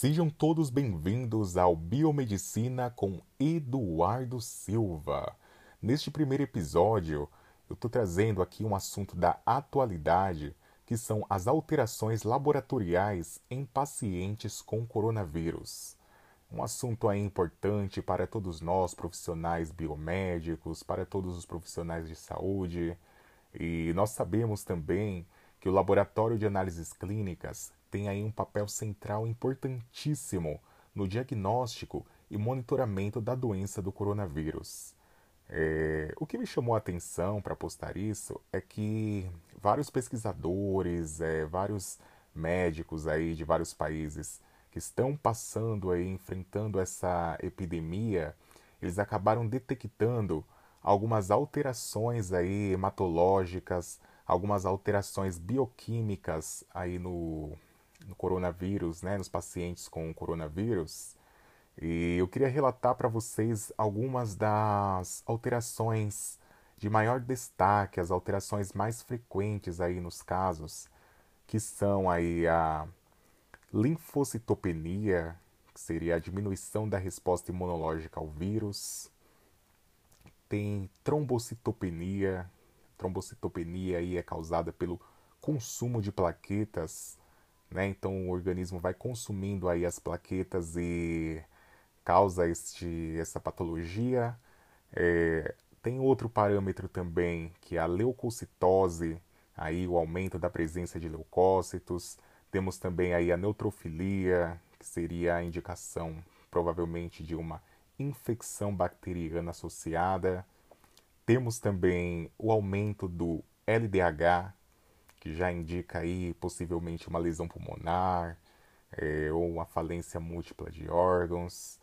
Sejam todos bem-vindos ao Biomedicina com Eduardo Silva. Neste primeiro episódio, eu estou trazendo aqui um assunto da atualidade, que são as alterações laboratoriais em pacientes com coronavírus. Um assunto aí importante para todos nós, profissionais biomédicos, para todos os profissionais de saúde. E nós sabemos também que o laboratório de análises clínicas tem aí um papel central importantíssimo no diagnóstico e monitoramento da doença do coronavírus. É, o que me chamou a atenção para postar isso é que vários pesquisadores, é, vários médicos aí de vários países que estão passando aí, enfrentando essa epidemia, eles acabaram detectando algumas alterações aí hematológicas, algumas alterações bioquímicas aí no, no coronavírus, né, nos pacientes com coronavírus. E eu queria relatar para vocês algumas das alterações de maior destaque, as alterações mais frequentes aí nos casos, que são aí a linfocitopenia, que seria a diminuição da resposta imunológica ao vírus, tem trombocitopenia. Trombocitopenia aí é causada pelo consumo de plaquetas, né? Então o organismo vai consumindo aí as plaquetas e causa este, essa patologia. É, tem outro parâmetro também que é a leucocitose, aí o aumento da presença de leucócitos. Temos também aí a neutrofilia, que seria a indicação provavelmente de uma infecção bacteriana associada. Temos também o aumento do LDH, que já indica aí possivelmente uma lesão pulmonar é, ou uma falência múltipla de órgãos.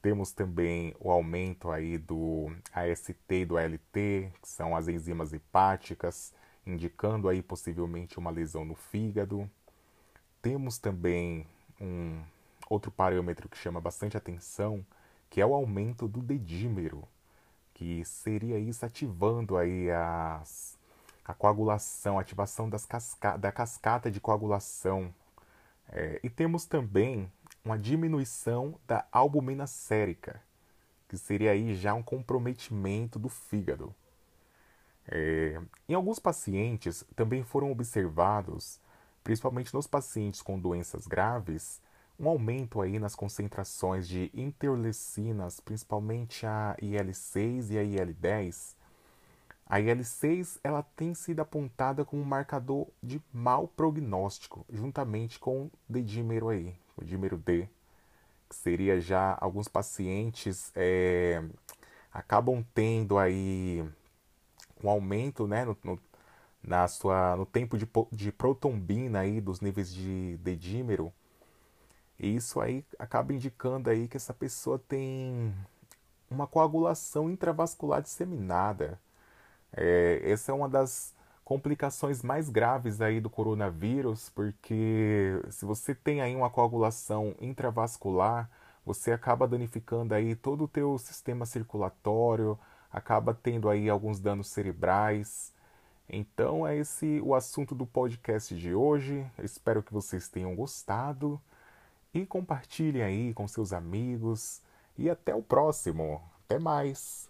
Temos também o aumento aí do AST e do ALT, que são as enzimas hepáticas, indicando aí possivelmente uma lesão no fígado. Temos também um outro parâmetro que chama bastante atenção, que é o aumento do dedímero, que seria isso ativando aí as, a coagulação, a ativação casca, da cascata de coagulação. É, e temos também uma diminuição da albumina sérica, que seria aí já um comprometimento do fígado. É, em alguns pacientes também foram observados, principalmente nos pacientes com doenças graves, um aumento aí nas concentrações de interleucinas, principalmente a IL-6 e a IL-10. A IL-6 ela tem sido apontada como um marcador de mau prognóstico, juntamente com o dedímero aí, o dímero D, que seria já alguns pacientes é, acabam tendo aí um aumento, né, no, no, na sua, no tempo de, de protombina aí dos níveis de dedímero e isso aí acaba indicando aí que essa pessoa tem uma coagulação intravascular disseminada. É, essa é uma das complicações mais graves aí do coronavírus, porque se você tem aí uma coagulação intravascular, você acaba danificando aí todo o teu sistema circulatório, acaba tendo aí alguns danos cerebrais. Então é esse o assunto do podcast de hoje. Eu espero que vocês tenham gostado e compartilhem aí com seus amigos. E até o próximo. Até mais!